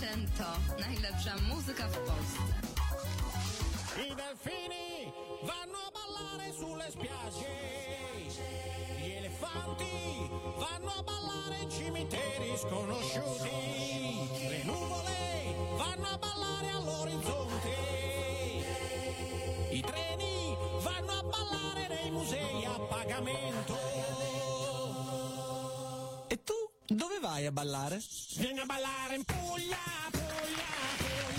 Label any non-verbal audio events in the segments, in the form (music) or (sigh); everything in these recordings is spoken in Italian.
100. Najlepsza muzyka w Polsce. I delfini vanno a ballare sulle spiagge. Gli elefanti vanno a ballare in cimiteri sconosciuti. Le nuvole vanno a ballare all'orizzonte. I treni vanno a ballare nei musei a pagamento. Vai a ballare? Vieni a ballare in Puglia, Puglia.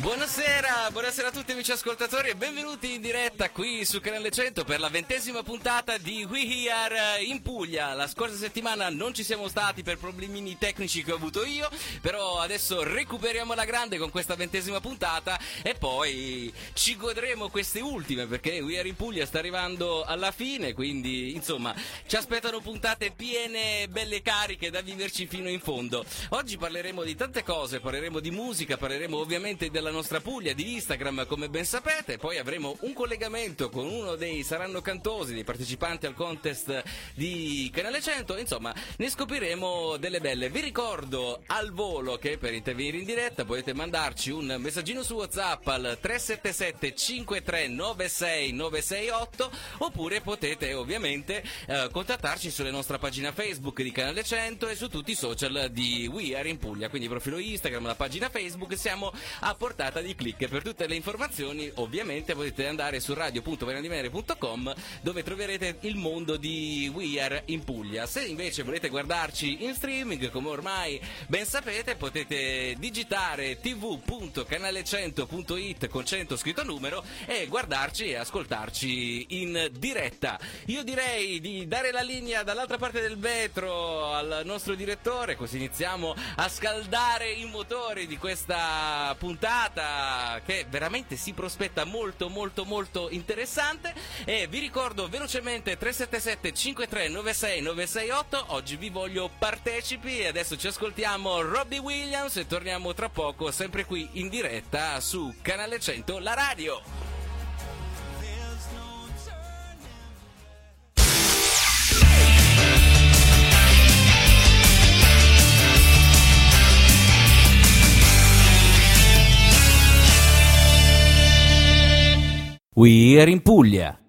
Buonasera, buonasera a tutti amici ascoltatori e benvenuti in diretta qui su Canale 100 per la ventesima puntata di We Here in Puglia. La scorsa settimana non ci siamo stati per problemini tecnici che ho avuto io, però adesso recuperiamo la grande con questa ventesima puntata e poi ci godremo queste ultime perché We Are in Puglia sta arrivando alla fine, quindi insomma ci aspettano puntate piene, belle cariche da viverci fino in fondo. Oggi parleremo di tante cose, parleremo di musica, parleremo ovviamente della nostra Puglia, di Instagram come ben sapete, poi avremo un collegamento con uno dei saranno cantosi, dei partecipanti al contest di Canale 100, insomma ne scopriremo delle belle. Vi ricordo al volo che per intervenire in diretta potete mandarci un messaggino su WhatsApp al 377 5396 968 oppure potete ovviamente eh, contattarci sulla nostra pagina Facebook di Canale 100 e su tutti i social di We Are in Puglia, quindi profilo Instagram, la pagina Facebook, siamo a portata di click. Per tutte le informazioni ovviamente potete andare su radio.venerdimere.com dove troverete il mondo di We Are in Puglia. Se invece volete guardarci in streaming, come ormai ben sapete, potete digitare tv.canale100.it con 100 scritto numero e guardarci e ascoltarci in diretta. Io direi di dare la linea dall'altra parte del vetro al nostro direttore, così iniziamo a scaldare i motori di questa puntata che veramente si prospetta molto molto molto interessante. E vi ricordo velocemente 377 5396 968 oggi vi voglio partecipi. E adesso ci ascoltiamo Robbie Williams e torniamo tra poco sempre qui in diretta su Canale 100 la radio We are in Puglia.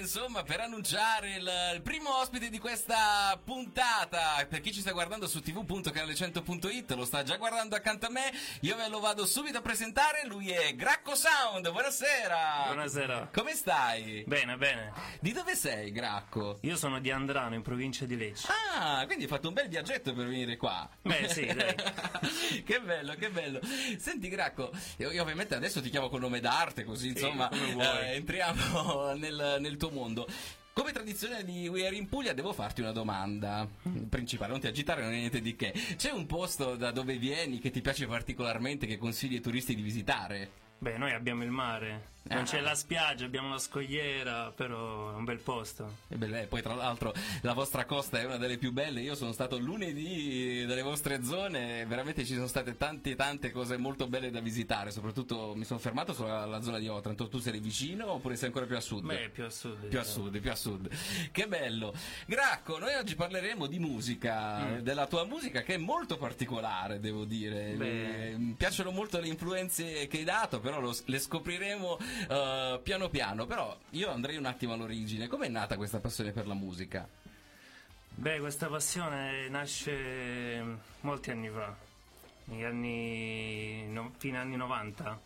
Insomma per annunciare il, il primo ospite di questa puntata. Per chi ci sta guardando su tv.canale100.it lo sta già guardando accanto a me, io ve lo vado subito a presentare, lui è Gracco Sound, buonasera. Buonasera. Come stai? Bene, bene. Di dove sei Gracco? Io sono di Andrano, in provincia di Lecce. Ah, quindi hai fatto un bel viaggetto per venire qua. Beh, sì, (laughs) che bello, che bello. Senti, Gracco, io, io ovviamente adesso ti chiamo con nome d'arte, così insomma come vuoi. eh, entriamo (laughs) nel, nel tuo mondo. Come tradizione di We Are in Puglia devo farti una domanda principale, non ti agitare, non è niente di che. C'è un posto da dove vieni che ti piace particolarmente che consigli ai turisti di visitare? Beh, noi abbiamo il mare. Non Ah. c'è la spiaggia, abbiamo la scogliera, però è un bel posto. E beh, poi tra l'altro la vostra costa è una delle più belle. Io sono stato lunedì dalle vostre zone, e veramente ci sono state tante tante cose molto belle da visitare. Soprattutto mi sono fermato sulla la zona di Otranto. Tu sei vicino oppure sei ancora più a sud? Beh, più a sud. Più a diciamo. sud, più a sud. Che bello. Gracco, noi oggi parleremo di musica, eh, della tua musica che è molto particolare, devo dire. Eh, Mi piacciono molto le influenze che hai dato, però lo- le scopriremo eh, piano piano. Però io andrei un attimo all'origine. Com'è nata questa passione per la musica? Beh, questa passione nasce molti anni fa, negli anni, no- fine anni 90,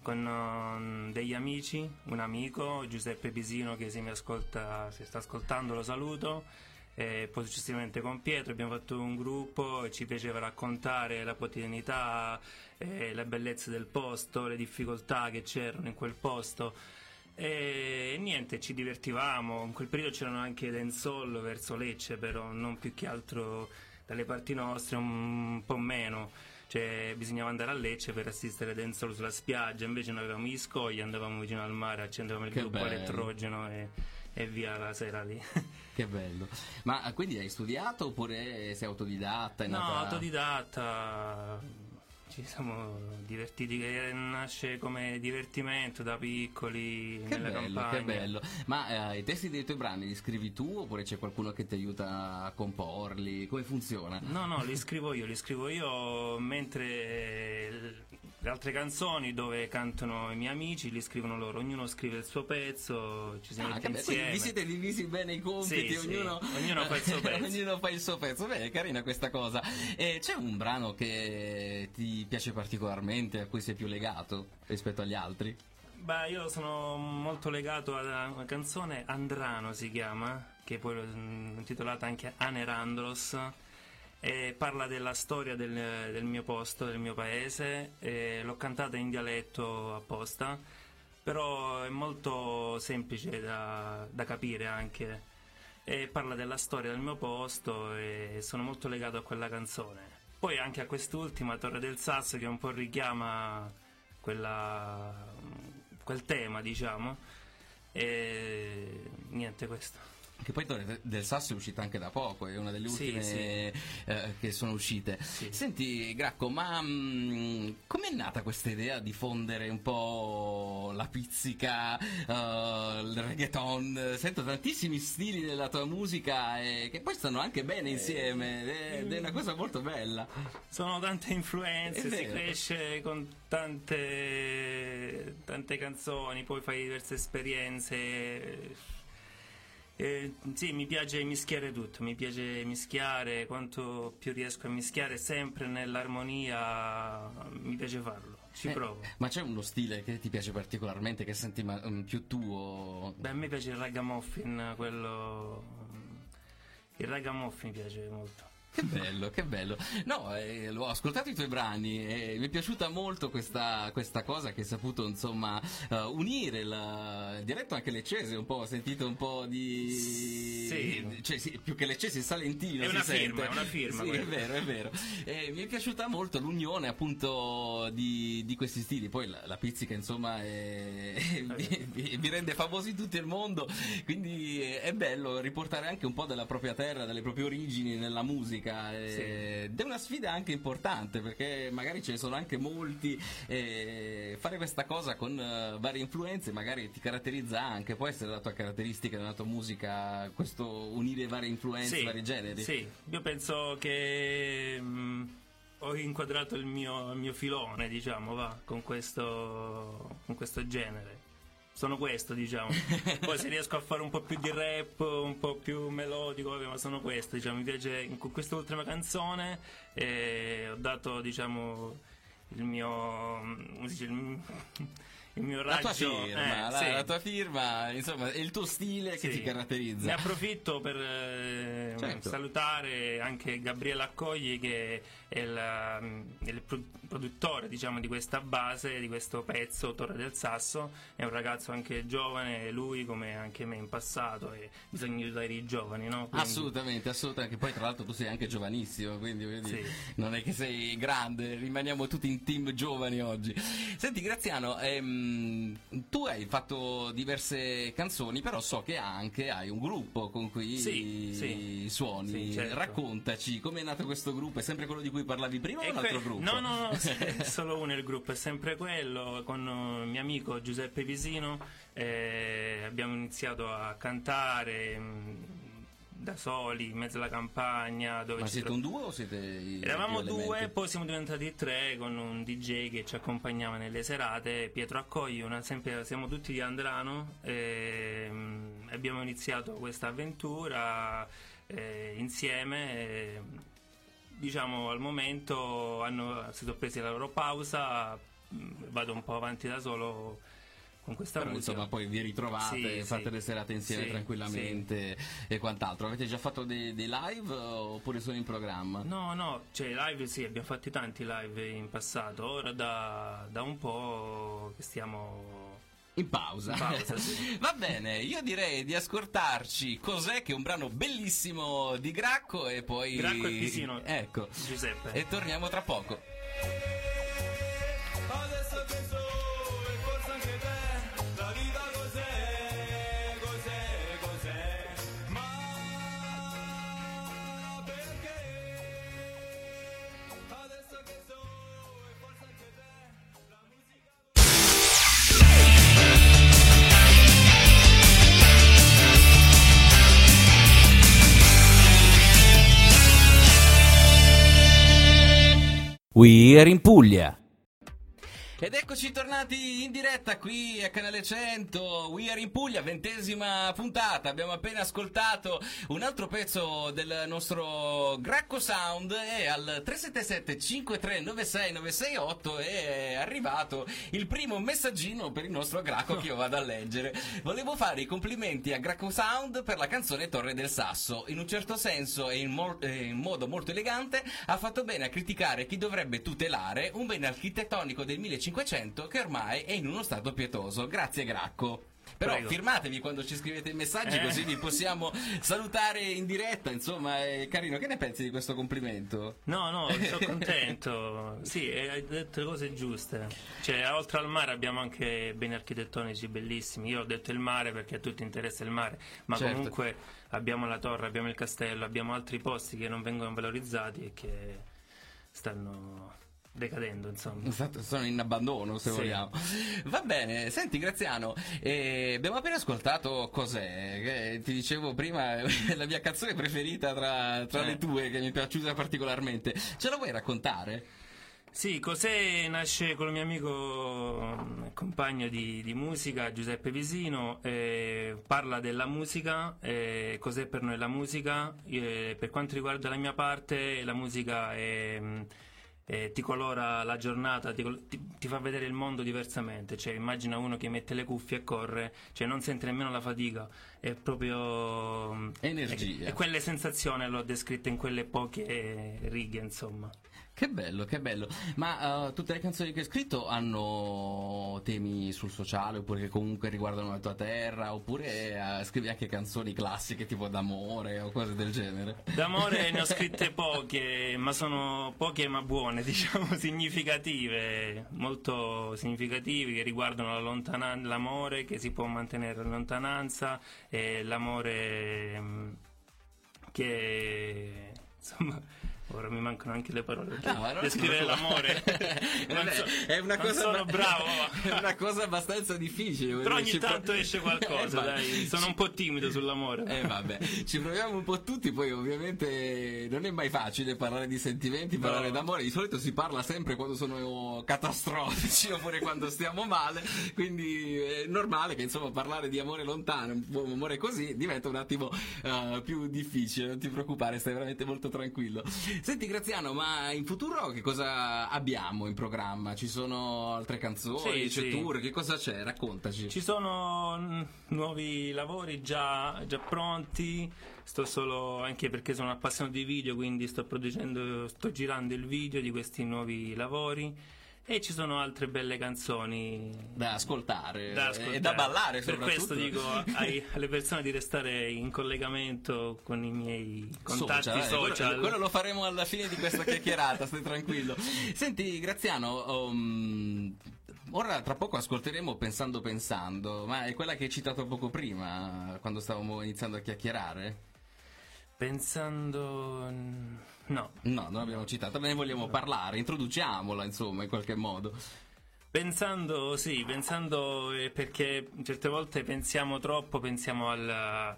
con eh, degli amici, un amico, Giuseppe Pisino, che se mi ascolta, se sta ascoltando lo saluto, e poi successivamente con Pietro abbiamo fatto un gruppo e ci piaceva raccontare la quotidianità, eh, le bellezze del posto, le difficoltà che c'erano in quel posto. E niente, ci divertivamo. In quel periodo c'erano anche dancehall verso Lecce, però non più che altro dalle parti nostre, un po' meno. Cioè, bisognava andare a Lecce per assistere dancehall sulla spiaggia, invece noi avevamo gli scogli, andavamo vicino al mare, accendevamo il Che gruppo bello. elettrogeno e, e via la sera lì. (laughs) Che bello. Ma quindi hai studiato oppure sei autodidatta? No, nata- autodidatta. ci siamo divertiti, che nasce come divertimento da piccoli Che nella bello, campagna. che bello. Ma eh, i testi dei tuoi brani li scrivi tu oppure c'è qualcuno che ti aiuta a comporli? Come funziona? No, no, li (laughs) scrivo io, li scrivo io mentre le altre canzoni dove cantano i miei amici li scrivono loro, ognuno scrive il suo pezzo, ci si Ah, mette insieme. vi siete divisi bene i compiti, Sì, sì, ognuno, ognuno fa il suo (laughs) pezzo. ognuno fa il suo pezzo. Beh, è carina questa cosa. E c'è un brano che ti piace particolarmente, a cui sei più legato rispetto agli altri? Beh, io sono molto legato alla una canzone Andrano si chiama, che poi è mm, intitolata anche Anerandros. E parla della storia del, del mio posto, del mio paese. l'ho cantata in dialetto apposta, però è molto semplice da, da capire anche. E parla della storia del mio posto e sono molto legato a quella canzone. Poi anche a quest'ultima, Torre del Sasso, che un po' richiama quella, quel tema, diciamo. E niente, questo. Che poi Torre del Sasso è uscita anche da poco, è una delle ultime sì. eh, che sono uscite. Sì. Senti, Gracco, ma mm, com'è nata questa idea di fondere un po' la pizzica, eh, il reggaeton? Sento tantissimi stili nella tua musica e che poi stanno anche bene insieme ed è, ed è una cosa molto bella. Sono tante influenze, si cresce con tante, tante canzoni, poi fai diverse esperienze. Eh, sì, mi piace mischiare tutto, mi piace mischiare quanto più riesco a mischiare sempre nell'armonia, mi piace farlo, ci Eh, provo. Ma c'è uno stile che ti piace particolarmente, che senti ma- mm, più tuo? Beh, a me piace il ragamuffin, quello... Il ragamuffin mi piace molto. Che bello, che bello. No, eh, l'ho ascoltato i tuoi brani e mi è piaciuta molto questa, questa cosa che hai saputo, insomma, eh, unire la- il dialetto anche leccese, un po', ho sentito un po' di... Sì. Cioè, sì, più che leccese, il salentino È si una sente. firma, è una firma Sì, è vero, è vero. E mi è piaciuta molto l'unione, appunto, di, di questi stili. Poi la, la pizzica, insomma, è- vi, vi- vi rende famosi in tutto il mondo, quindi è bello riportare anche un po' della propria terra, delle proprie origini nella musica. E- Ed è una sfida anche importante perché magari ce ne sono anche molti. E fare questa cosa con eh, varie influenze magari ti caratterizza anche, può essere la tua caratteristica nella tua musica, questo unire varie influenze, vari generi. Sì, io penso che mm, ho inquadrato il mio, il mio filone, diciamo, va, con questo, con questo genere. Sono questo, diciamo. (laughs) Poi se riesco a fare un po' più di rap, un po' più melodico, vabbè, ma sono questo, diciamo. Mi piace in cu- questa ultima canzone eh, ho dato, diciamo, il mio... come si dice? Il, il mio La raggio... tua firma, eh, la, sì. la tua firma, insomma, è il tuo stile che Sì. ti caratterizza. Ne approfitto per eh, Certo. salutare anche Gabriele Accogli che è il, mm, il pro- produttore diciamo, di questa base, di questo pezzo, Torre del Sasso. È un ragazzo anche giovane, lui come anche me in passato e bisogna aiutare i giovani, no? Quindi- Assolutamente, assolutamente. Poi, tra l'altro, tu sei anche giovanissimo, quindi Sì. non è che sei grande, rimaniamo tutti in team giovani oggi. Senti, Graziano, ehm, tu hai fatto diverse canzoni, però so che anche hai un gruppo con cui Sì, sì. suoni. Sì, certo. Raccontaci, com'è nato questo gruppo? È sempre quello di cui parlavi prima o E un que- altro gruppo? No, no, no, (laughs) è solo uno il gruppo, è sempre quello, con eh, il mio amico Giuseppe Visino eh, abbiamo iniziato a cantare mh, da soli in mezzo alla campagna. Dove Ma siete tro- un duo o siete i Eravamo due, poi siamo diventati tre con un DJ che ci accompagnava nelle serate, Pietro Accogli, una- sempre, siamo tutti di Andrano e mm, abbiamo iniziato questa avventura eh, insieme. e, diciamo al momento hanno, si sono presi la loro pausa, mm, vado un po' avanti da solo con questa Però, musica. insomma, poi vi ritrovate, Sì, fate sì. le serate insieme Sì, tranquillamente e quant'altro. Avete già fatto dei, dei live oppure sono in programma? No, no, cioè live sì, abbiamo fatti tanti live in passato, ora da, da un po' che stiamo... In pausa. In pausa, sì. (laughs) Va bene, io direi di ascoltarci Cos'è che è un brano bellissimo di Gracco e poi... Gracco e Pisino. Ecco. Giuseppe. E torniamo tra poco. We are in Puglia. Ed eccoci tornati in diretta qui a Canale 100, We Are in Puglia, ventesima puntata. Abbiamo appena ascoltato un altro pezzo del nostro Gracco Sound e al 377 5396 968 è arrivato il primo messaggino per il nostro Gracco che io vado a leggere. Volevo fare i complimenti a Gracco Sound per la canzone Torre del Sasso. In un certo senso e in, mol- eh, in modo molto elegante ha fatto bene a criticare chi dovrebbe tutelare un bene architettonico del 1500 che ormai è in uno stato pietoso. Grazie Gracco. Però Prego. firmatevi quando ci scrivete i messaggi Eh. così vi possiamo salutare in diretta, insomma, è carino. Che ne pensi di questo complimento? No, no, sono (laughs) contento. Sì, e hai detto le cose giuste. Cioè, oltre al mare abbiamo anche beni architettonici bellissimi. Io ho detto il mare perché a tutti interessa il mare, ma Certo. comunque abbiamo la torre, abbiamo il castello, abbiamo altri posti che non vengono valorizzati e che stanno decadendo, insomma. Esatto, sono in abbandono se Sì. vogliamo. Va bene, senti Graziano, eh, abbiamo appena ascoltato cos'è? Che ti dicevo prima, (laughs) la mia canzone preferita tra, tra Eh. le tue che mi è piaciuta particolarmente. Ce la vuoi raccontare? Sì, Cos'è nasce con il mio amico mm, compagno di, di musica Giuseppe Visino, eh, parla della musica, eh, cos'è per noi la musica, Eh, per quanto riguarda la mia parte la musica è, mm, eh, ti colora la giornata, ti, ti- fa vedere il mondo diversamente, cioè immagina uno che mette le cuffie e corre, cioè non sente nemmeno la fatica, è proprio... mm, Energia. E, e quelle sensazioni l'ho descritta in quelle poche righe, insomma. Che bello, che bello. Ma eh, tutte le canzoni che hai scritto hanno temi sul sociale oppure che comunque riguardano la tua terra oppure eh, scrivi anche canzoni classiche tipo d'amore o cose del genere? D'amore ne ho scritte (laughs) poche, ma sono poche ma buone, (laughs) diciamo, significative, molto significative, che riguardano la lontanan- l'amore che si può mantenere in lontananza e l'amore mm, che insomma ora mi mancano anche le parole. No, non- descrivere l'amore. (laughs) Eh, so- è una cosa sono bravo (laughs) è una cosa abbastanza difficile però ogni Ci tanto esce qualcosa Eh, sono un po' timido (laughs) sull'amore. Eh vabbè, ci proviamo un po' tutti, poi ovviamente non è mai facile parlare di sentimenti, No. parlare d'amore, di solito si parla sempre quando sono catastrofici oppure quando stiamo male, quindi è normale che insomma parlare di amore lontano, un po' amore così, diventa un attimo eh, più difficile, non ti preoccupare, stai veramente molto tranquillo. Senti Graziano, ma in futuro che cosa abbiamo in programma? Ci sono altre canzoni, Sì, c'è sì. tour, che cosa c'è? Raccontaci. Ci sono mm, nuovi lavori già, già pronti, sto solo anche perché sono appassionato di video, quindi sto producendo, sto girando il video di questi nuovi lavori e ci sono altre belle canzoni Da ascoltare, da ascoltare. e da ballare Per questo dico (laughs) ai- alle persone di restare in collegamento con i miei contatti Social, social. eh, quello, quello lo faremo alla fine di questa chiacchierata, stai tranquillo. Senti, Graziano, um, ora tra poco ascolteremo Pensando Pensando, ma è quella che hai citato poco prima, quando stavamo iniziando a chiacchierare? Pensando... no. No, non l'abbiamo citata, ma ne vogliamo parlare, introduciamola insomma in qualche modo. Pensando, sì, pensando eh, perché certe volte pensiamo troppo, pensiamo al...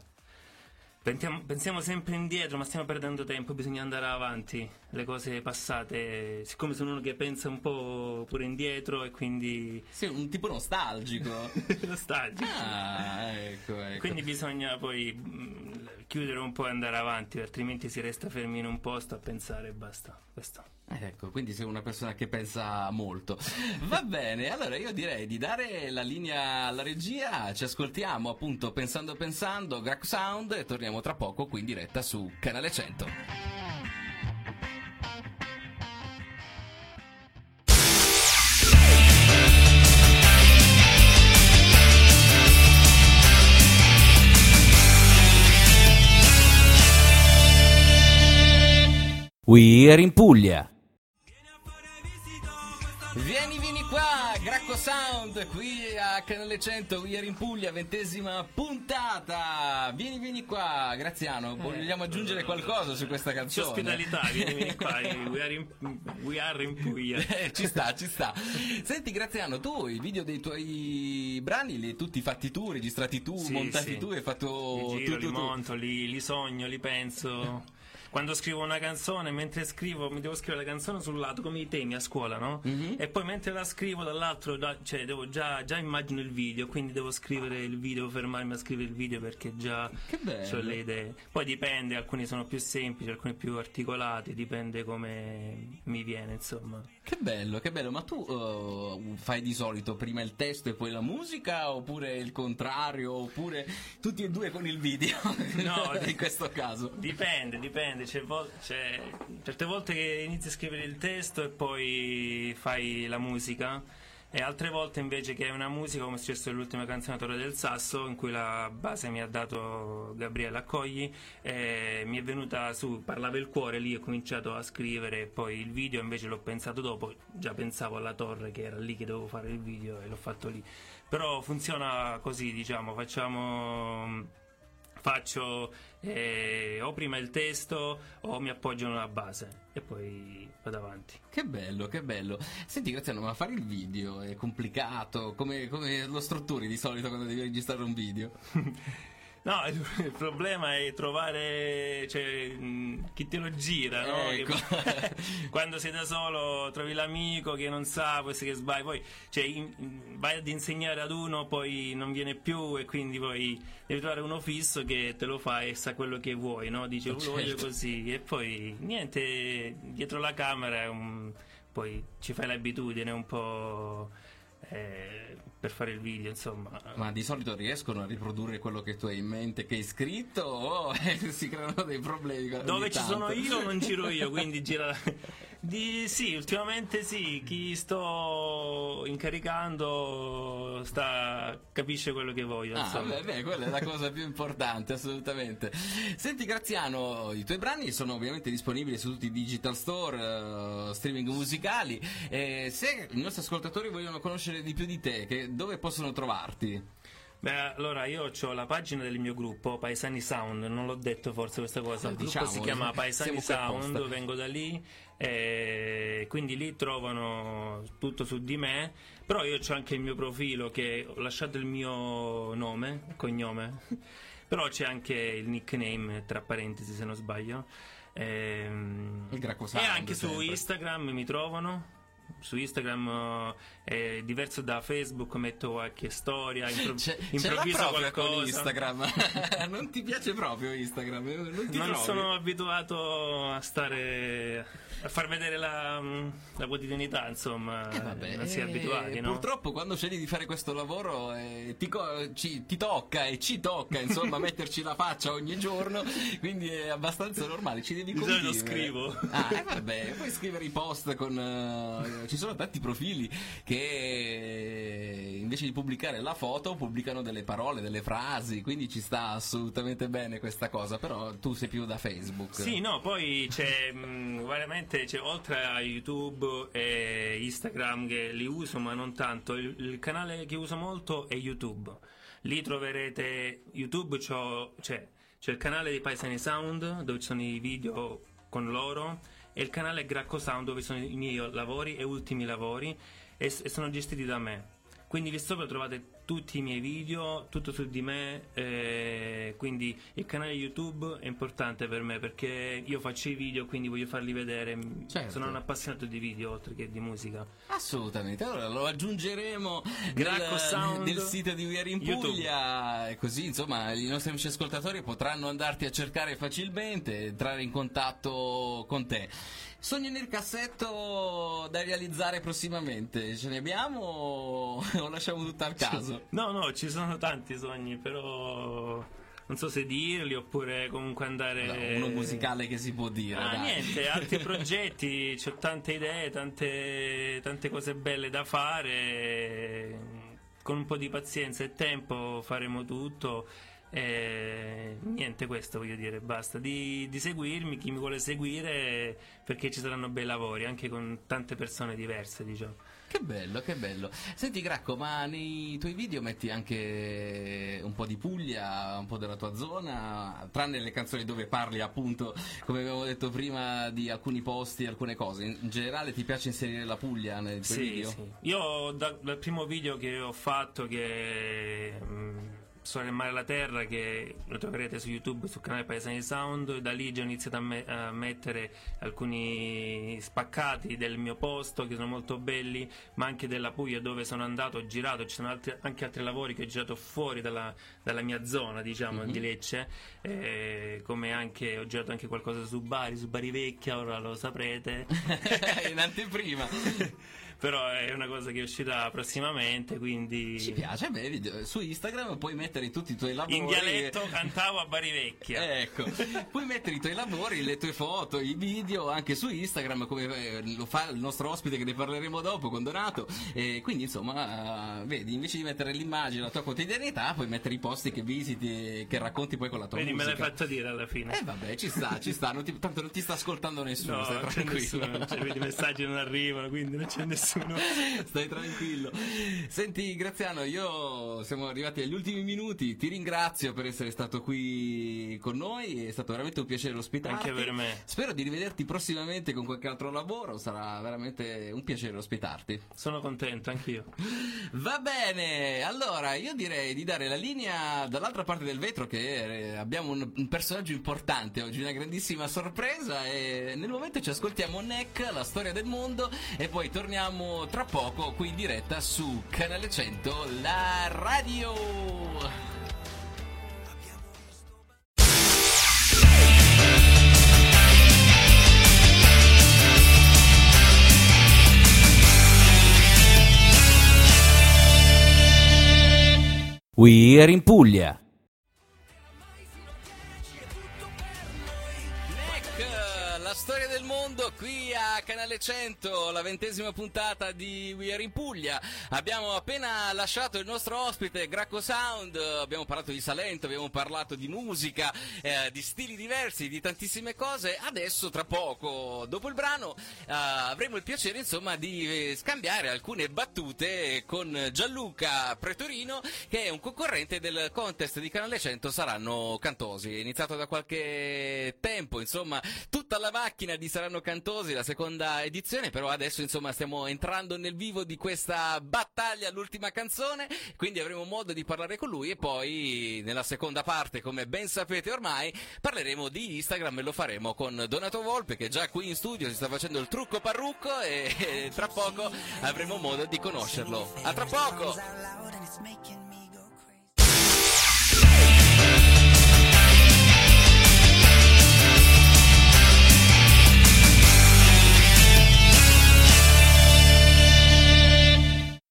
Pensiamo, pensiamo sempre indietro, ma stiamo perdendo tempo, bisogna andare avanti. Le cose passate, siccome sono uno che pensa un po' pure indietro e quindi Sei un tipo nostalgico. (laughs) nostalgico. ah, ecco, ecco. Quindi bisogna poi mm, chiudere un po' e andare avanti, altrimenti si resta fermi in un posto a pensare e basta. Questo. Ecco, quindi sei una persona che pensa molto. Va (laughs) bene, allora io direi di dare la linea alla regia, ci ascoltiamo appunto pensando pensando, Grack Sound e torniamo tra poco qui in diretta su Canale 100. We are in Puglia. Vieni, vieni qua, Gracco Sound, qui a Canale 100, We are in Puglia, ventesima puntata. Vieni, vieni qua, Graziano, vogliamo aggiungere qualcosa su questa C'è canzone? ospitalità, vieni, vieni qua, eh, (laughs) we are in, we are in Puglia. Eh, ci sta, ci sta. Senti Graziano, tu i video dei tuoi brani li hai tutti fatti tu, registrati tu, Sì, montati sì. tu, hai fatto Li giro, tutto li tu. monto, li, li sogno, li penso. Quando scrivo una canzone, mentre scrivo, mi devo scrivere la canzone sul lato come i temi a scuola, no? Mhm. E poi mentre la scrivo dall'altro, da- cioè devo già, già immagino il video, quindi devo scrivere il video, fermarmi a scrivere il video perché già ho le idee. Poi dipende, alcuni sono più semplici, alcuni più articolati, dipende come mi viene, insomma. Che bello, che bello. Ma tu eh, fai di solito prima il testo e poi la musica, oppure il contrario, oppure tutti e due con il video? (laughs) No, (laughs) in questo caso. Dipende, dipende. C'è vol- c'è certe volte che inizi a scrivere il testo e poi fai la musica. E altre volte invece che è una musica, come è successo nell'ultima canzone Torre del Sasso, in cui la base mi ha dato Gabriele Accogli, e mi è venuta su, parlava il cuore lì, ho cominciato a scrivere, poi il video invece l'ho pensato dopo, già pensavo alla torre che era lì che dovevo fare il video e l'ho fatto lì. Però funziona così, diciamo, facciamo faccio eh, o prima il testo o mi appoggio alla base e poi vado avanti. Che bello, che bello. Senti Graziano, ma fare il video è complicato? Come, come lo strutturi di solito quando devi registrare un video? (laughs) No, (laughs) il, problema è trovare cioè, chi te lo gira, no? Ecco. Che- (laughs) quando sei da solo trovi l'amico che non sa, se che sbagli, poi cioè, in- vai ad insegnare ad uno, poi non viene più e quindi poi devi trovare uno fisso che te lo fa e sa quello che vuoi, no? Dice lo voglio Certo. così e poi niente, dietro la camera un- poi ci fai l'abitudine un po' eh, per fare il video, insomma. Ma di solito riescono a riprodurre quello che tu hai in mente, che hai scritto, o (laughs) si creano dei problemi? Dove ci sono tanto? io non giro io, quindi gira. (laughs) Di, sì, ultimamente sì, chi sto incaricando sta, capisce quello che voglio. Ah, beh, beh, quella è la cosa più importante, assolutamente. Senti, Graziano, i tuoi brani sono ovviamente disponibili su tutti i digital store, eh, streaming musicali. E se i nostri ascoltatori vogliono conoscere di più di te, che- dove possono trovarti? Beh, allora io ho la pagina del mio gruppo, Paesani Sound, non l'ho detto forse questa cosa. Il gruppo Diciamo, si chiama Paesani qui apposta. Sound, vengo da lì, e quindi lì trovano tutto su di me. Però io ho anche il mio profilo che ho lasciato il mio nome, cognome. (laughs) Però c'è anche il nickname tra parentesi se non sbaglio. Ehm, Il e anche su sempre. Instagram mi trovano. Su Instagram eh, è diverso da Facebook, metto qualche storia, impro- (laughs) Ce, ce l'ha improvviso proprio con qualcosa. Instagram. (laughs) (laughs) non ti piace proprio Instagram? Non ti Non sono abituato a stare a far vedere la, la quotidianità, insomma, Eh, vabbè, non si è eh, abituati, no? Purtroppo quando scegli di fare questo lavoro eh, ti, co- ci- ti tocca e ci tocca insomma metterci la faccia ogni giorno, quindi è abbastanza normale, ci devi Di solito convivere. scrivo. Ah, eh, vabbè, puoi scrivere i post con... eh, ci sono tanti profili che invece di pubblicare la foto pubblicano delle parole, delle frasi, quindi ci sta assolutamente bene questa cosa, però tu sei più da Facebook. Sì, no, poi c'è mh, veramente c'è, oltre a YouTube e Instagram che li uso, ma non tanto. Il, il canale che uso molto è YouTube. Lì troverete YouTube, c'è, c'è il canale di Paesani Sound dove ci sono i video con loro e il canale Gracco Sound dove sono i miei lavori e ultimi lavori e, e sono gestiti da me. Quindi lì sopra trovate tutti i miei video, tutto su di me, eh, quindi il canale YouTube è importante per me perché io faccio i video, quindi voglio farli vedere. Certo. Sono un appassionato di video oltre che di musica. Assolutamente, allora lo aggiungeremo nel, sito di We Are in. Puglia e così insomma i nostri amici ascoltatori potranno andarti a cercare facilmente, entrare in contatto con te. Sogni nel cassetto da realizzare prossimamente, ce ne abbiamo o lasciamo tutto al caso? (laughs) No, no, ci sono tanti sogni, però non so se dirli oppure comunque andare... No, uno musicale che si può dire. Ah, dai. niente, altri (laughs) progetti, ho tante idee, tante, tante cose belle da fare. Con un po' di pazienza e tempo faremo tutto. E niente, questo voglio dire, basta. Di, di seguirmi, chi mi vuole seguire, perché ci saranno bei lavori, anche con tante persone diverse, diciamo. Che bello, che bello. Senti Gracco, ma nei tuoi video metti anche un po' di Puglia, un po' della tua zona, tranne le canzoni dove parli appunto, come avevo detto prima, di alcuni posti, alcune cose. In generale ti piace inserire la Puglia nei tuoi Sì, video? sì. Io da- dal primo video che ho fatto che mm, Storia del mare e la terra che lo troverete su YouTube sul canale Paesani Sound. Da lì già ho iniziato a, me- a mettere alcuni spaccati del mio posto che sono molto belli, ma anche della Puglia dove sono andato, ho girato, ci sono altri- anche altri lavori che ho girato fuori dalla, dalla mia zona, diciamo, di Lecce, eh, come anche ho girato anche qualcosa su Bari, su Bari Vecchia, ora lo saprete. (laughs) In anteprima. Però è una cosa che uscirà prossimamente, quindi Ci piace, beh, video- su Instagram puoi mettere tutti i tuoi lavori. in dialetto cantavo a Bari Vecchia. (laughs) Ecco, puoi mettere i tuoi lavori, le tue foto, i video anche su Instagram come eh, lo fa il nostro ospite che ne parleremo dopo con Donato. E quindi insomma, eh, vedi, invece di mettere l'immagine, la tua quotidianità, puoi mettere i posti che visiti, che racconti poi con la tua Vedi, me l'hai musica. fatto dire alla fine. Eh vabbè, ci sta, ci sta, non ti- tanto non ti sta ascoltando nessuno, No, stai non c'è tranquillo. nessuno, cioè, vedi, i messaggi non arrivano, quindi non c'è nessuno. (laughs) (laughs) Stai tranquillo. Senti, Graziano, io siamo arrivati agli ultimi minuti. Ti ringrazio per essere stato qui con noi. È stato veramente un piacere ospitarti. Anche per me. Spero di rivederti prossimamente con qualche altro lavoro. Sarà veramente un piacere ospitarti. Sono contento, anch'io. (laughs) Va bene, allora io direi di dare la linea dall'altra parte del vetro che eh, abbiamo un, un personaggio importante oggi, una grandissima sorpresa e nel momento ci ascoltiamo Neck, la storia del mondo e poi torniamo tra poco qui in diretta su Canale 100, la radio. We are in Puglia. Mondo qui a Canale 100, la ventesima puntata di We Are in Puglia. Abbiamo appena lasciato il nostro ospite Gracco Sound, abbiamo parlato di Salento, abbiamo parlato di musica, eh, di stili diversi, di tantissime cose. Adesso, tra poco, dopo il brano, eh, avremo il piacere insomma di eh, scambiare alcune battute con Gianluca Pretorino, che è un concorrente del contest di Canale 100 Saranno Cantosi. È iniziato da qualche tempo, insomma, tutta la macchina di Saranno Cantosi, la seconda edizione, però adesso insomma stiamo entrando nel vivo di questa battaglia, l'ultima canzone, quindi avremo modo di parlare con lui e poi nella seconda parte, come ben sapete ormai, parleremo di Instagram e lo faremo con Donato Volpe che già qui in studio si sta facendo il trucco parrucco e, e tra poco avremo modo di conoscerlo. A tra poco!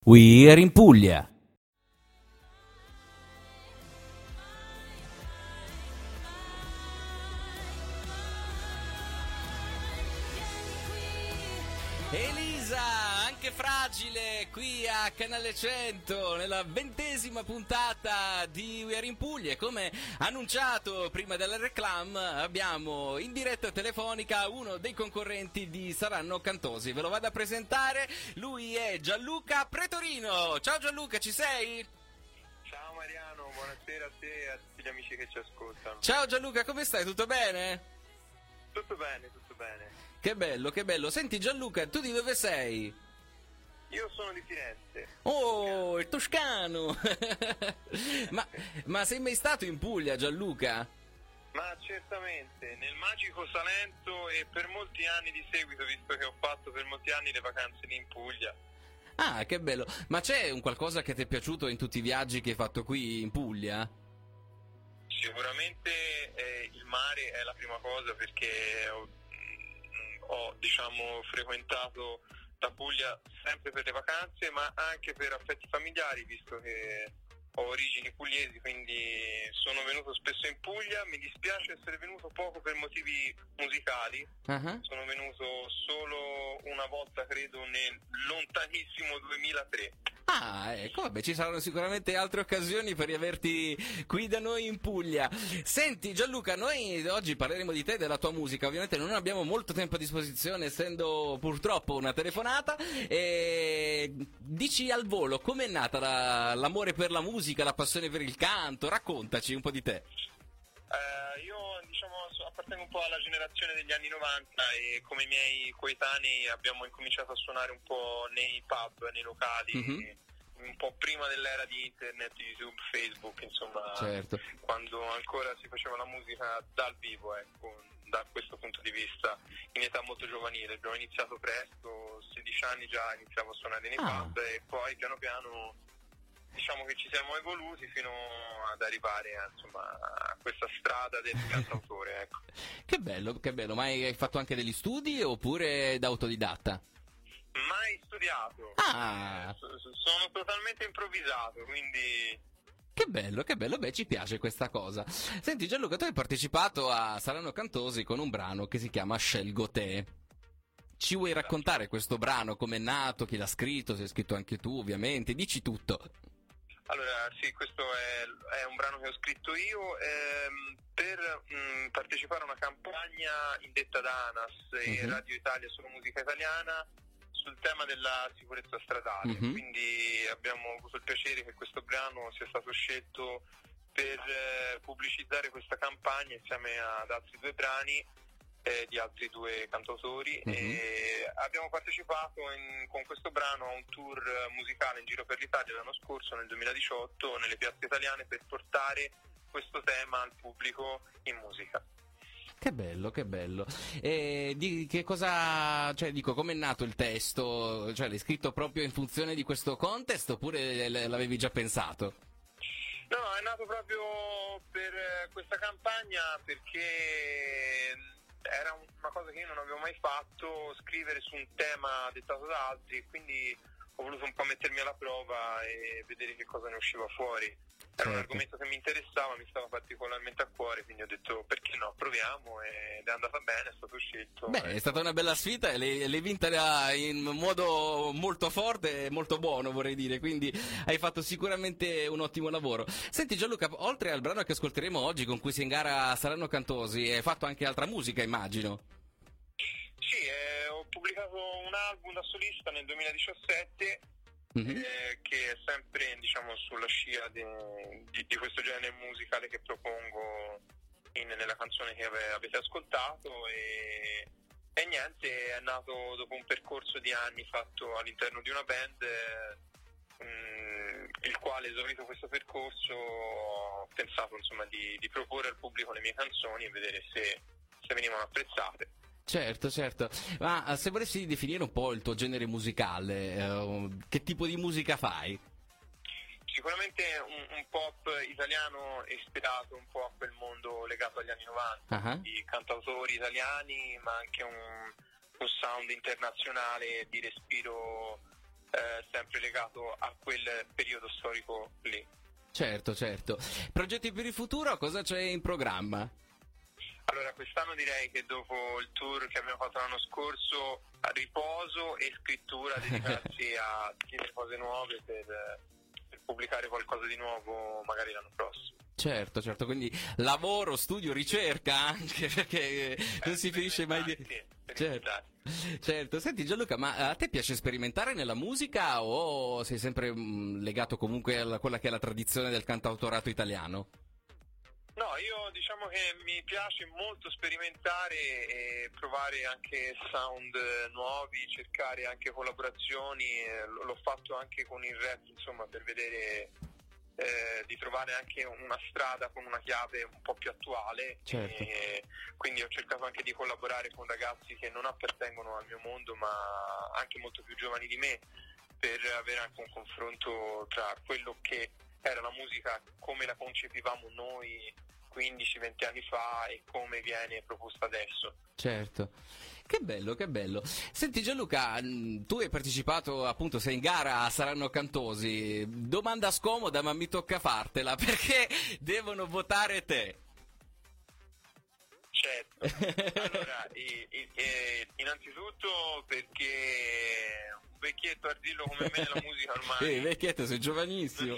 We are in Puglia. Elisa, anche fragile, qui a Canale 100, nella ventesima puntata di We Are in Puglia. E Come annunciato prima della reclam, abbiamo in diretta telefonica uno dei concorrenti di Saranno Cantosi. Ve lo vado a presentare, lui è Gianluca Pretorino. Ciao Gianluca, ci sei? Ciao Mariano, buonasera a te e a tutti gli amici che ci ascoltano. Ciao Gianluca, come stai? Tutto bene? Tutto bene, tutto bene. Che bello, che bello. Senti Gianluca, tu di dove sei? Io sono di Firenze. Oh, il toscano! (laughs) ma, ma sei mai stato in Puglia, Gianluca? Ma certamente, nel magico Salento e per molti anni di seguito, visto che ho fatto per molti anni le vacanze lì in Puglia. Ah, che bello! Ma c'è un qualcosa che ti è piaciuto in tutti i viaggi che hai fatto qui in Puglia? Sicuramente eh, il mare è la prima cosa perché ho, mm, ho, diciamo, frequentato la Puglia sempre per le vacanze ma anche per affetti familiari visto che ho origini pugliesi quindi sono venuto spesso in Puglia, mi dispiace essere venuto poco per motivi musicali, Ah, sono venuto solo una volta credo nel lontanissimo 2003. Ah, ecco, vabbè, ci saranno sicuramente altre occasioni per riaverti qui da noi in Puglia. Senti Gianluca, noi oggi parleremo di te e della tua musica, ovviamente non abbiamo molto tempo a disposizione essendo purtroppo una telefonata. E dici al volo com'è nata la- l'amore per la musica, la passione per il canto, raccontaci un po' di te. Eh, io diciamo appartengo un po' alla generazione degli anni 90 e come i miei coetanei abbiamo incominciato a suonare un po' nei pub, nei locali Mhm. un po' prima dell'era di internet, YouTube, Facebook, insomma, Certo. quando ancora si faceva la musica dal vivo, ecco, da questo punto di vista, in età molto giovanile. Abbiamo iniziato presto, 16 anni già iniziavo a suonare nei Ah. pub e poi piano piano diciamo che ci siamo evoluti fino ad arrivare a, insomma, a questa strada del (laughs) cantautore, ecco. Che bello, che bello. Ma hai fatto anche degli studi oppure da autodidatta? Mai studiato, Ah. Eh, so- so- sono totalmente improvvisato, quindi Che bello, che bello, beh ci piace questa cosa. Senti Gianluca, tu hai partecipato a Saranno Cantosi con un brano che si chiama Scelgo te. Ci vuoi raccontare questo brano, come è nato, chi l'ha scritto, se hai scritto anche tu ovviamente, dici tutto. Allora, sì, questo è, è un brano che ho scritto io ehm, per mh, partecipare a una campagna indetta da ANAS e Mhm. Radio Italia sulla musica italiana sul tema della sicurezza stradale. Mhm. Quindi abbiamo avuto il piacere che questo brano sia stato scelto per eh, pubblicizzare questa campagna insieme ad altri due brani eh, di altri due cantautori Mhm. e abbiamo partecipato in- con questo brano a un tour musicale in giro per l'Italia l'anno scorso, nel 2018, nelle piazze italiane per portare questo tema al pubblico in musica. Che bello, che bello. E di che cosa, cioè dico, com'è nato il testo? Cioè l'hai scritto proprio in funzione di questo contest oppure l'avevi già pensato? No, è nato proprio per eh, questa campagna perché era un- una cosa che io non avevo mai fatto, scrivere su un tema dettato da altri quindi ho voluto un po' mettermi alla prova e vedere che cosa ne usciva fuori. Era un Certo. argomento che mi interessava, mi stava particolarmente a cuore, quindi ho detto perché no, proviamo ed è andata bene, è stato scelto. Beh, è stata una bella sfida e l'hai, vinta in modo molto forte e molto buono, vorrei dire, quindi hai fatto sicuramente un ottimo lavoro. Senti Gianluca, oltre al brano che ascolteremo oggi con cui si in gara Saranno Cantosi, hai fatto anche altra musica, immagino. Sì, eh, ho pubblicato un album da solista nel 2017 Mhm. eh, che è sempre diciamo, sulla scia di, di- di questo genere musicale che propongo in- nella canzone che ave- avete ascoltato e, e niente, è nato dopo un percorso di anni fatto all'interno di una band eh, il quale esaurito questo percorso ho pensato insomma, di, di proporre al pubblico le mie canzoni e vedere se, se venivano apprezzate. Certo, certo. Ma eh, se volessi definire un po' il tuo genere musicale, eh, che tipo di musica fai? Sicuramente un, un pop italiano ispirato un po' a quel mondo legato agli anni 90, Ah. di cantautori italiani, ma anche un, un sound internazionale di respiro eh, sempre legato a quel periodo storico lì. Certo, certo. Progetti per il futuro, cosa c'è in programma? Allora, quest'anno direi che dopo il tour che abbiamo fatto l'anno scorso, riposo e scrittura, dedicarsi (laughs) a scrivere cose nuove per, per pubblicare qualcosa di nuovo magari l'anno prossimo. Certo, certo, quindi lavoro, studio, ricerca anche, perché non si finisce mai di... Certo. certo, senti Gianluca, ma a te piace sperimentare nella musica o sei sempre mm, legato comunque a quella che è la tradizione del cantautorato italiano? No, io diciamo che mi piace molto sperimentare e provare anche sound nuovi, cercare anche collaborazioni, l'ho fatto anche con il rap, insomma, per vedere eh, di trovare anche una strada con una chiave un po' più attuale. Certo. E quindi ho cercato anche di collaborare con ragazzi che non appartengono al mio mondo, ma anche molto più giovani di me, per avere anche un confronto tra quello che era la musica come la concepivamo noi 15-20 anni fa e come viene proposta adesso. Certo. Che bello, che bello. Senti Gianluca, mm, tu hai partecipato, appunto, sei in gara a Saranno Cantosi. Domanda scomoda, ma mi tocca fartela, (laughs) perché devono votare te? Certo. (laughs) Allora, i- i- eh, innanzitutto perché vecchietto ardillo come me nella musica ormai. Ehi, vecchietto, sei giovanissimo.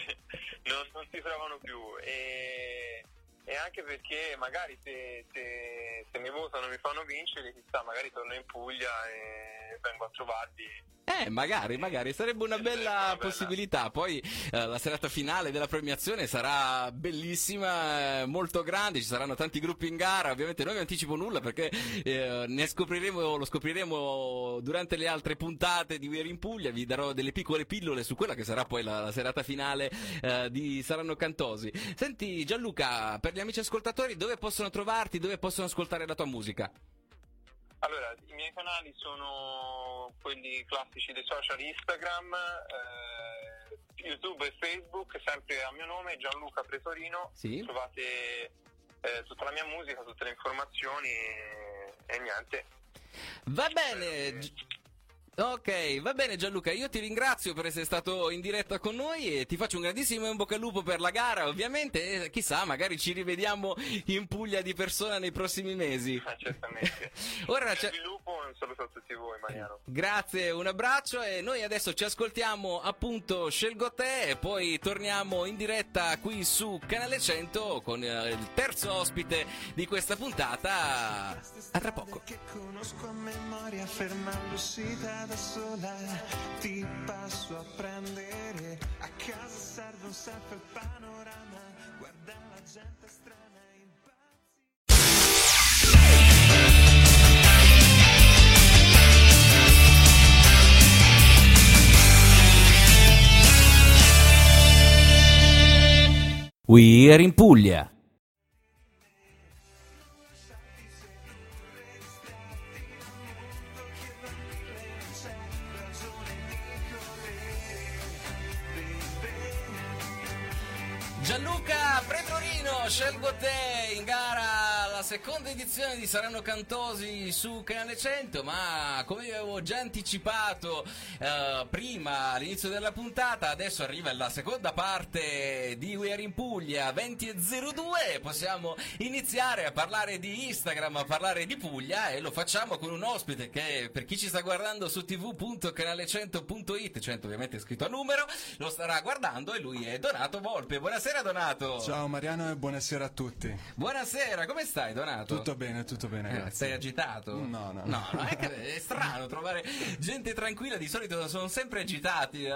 non, non si trovano più. E, e anche perché magari se, se- se mi votano e mi fanno vincere chissà magari torno in Puglia e vengo a trovarli Eh, magari, magari, sarebbe una bella possibilità. Poi eh, la serata finale della premiazione sarà bellissima, eh, molto grande, ci saranno tanti gruppi in gara. Ovviamente non vi anticipo nulla perché eh, ne scopriremo, lo scopriremo durante le altre puntate di We Are in Puglia. Vi darò delle piccole pillole su quella che sarà poi la, la serata finale eh, di Saranno Cantosi. Senti Gianluca, per gli amici ascoltatori, dove possono trovarti, dove possono ascoltare la tua musica? Allora, i miei canali sono quelli classici dei social Instagram, eh, YouTube e Facebook, sempre a mio nome, Gianluca Pretorino. Sì. Trovate eh, tutta la mia musica, tutte le informazioni e, e niente. Va bene. Gi- Ok, va bene Gianluca, io ti ringrazio per essere stato in diretta con noi e ti faccio un grandissimo in bocca al lupo per la gara, ovviamente, e chissà, magari ci rivediamo in Puglia di persona nei prossimi mesi. (laughs) Ah, certamente. (laughs) Ora c'è... e un saluto a tutti voi, Mariano. Grazie, un abbraccio e noi adesso ci ascoltiamo appunto Scelgo te e poi torniamo in diretta qui su Canale 100 con eh, il terzo ospite di questa puntata. A tra poco. che conosco a memoria fermandosi da sola ti passo a prendere. A casa serve un selfie panorama. Guarda la gente strana impazzi. We are in Puglia. Seconda edizione di Saranno Cantosi su Canale 100, ma come vi avevo già anticipato eh, prima all'inizio della puntata, adesso arriva la seconda parte di We Are in Puglia 20.02, possiamo iniziare a parlare di Instagram, a parlare di Puglia e lo facciamo con un ospite che per chi ci sta guardando su tv.canale100.it, 100 ovviamente è scritto a numero, lo starà guardando e lui è Donato Volpe. Buonasera Donato. Ciao Mariano e buonasera a tutti. Buonasera, come stai Donato? Tutto bene, tutto bene, Eh, grazie. Sei agitato? No, no. No, no, è, che è strano trovare gente tranquilla, di solito sono sempre agitati eh,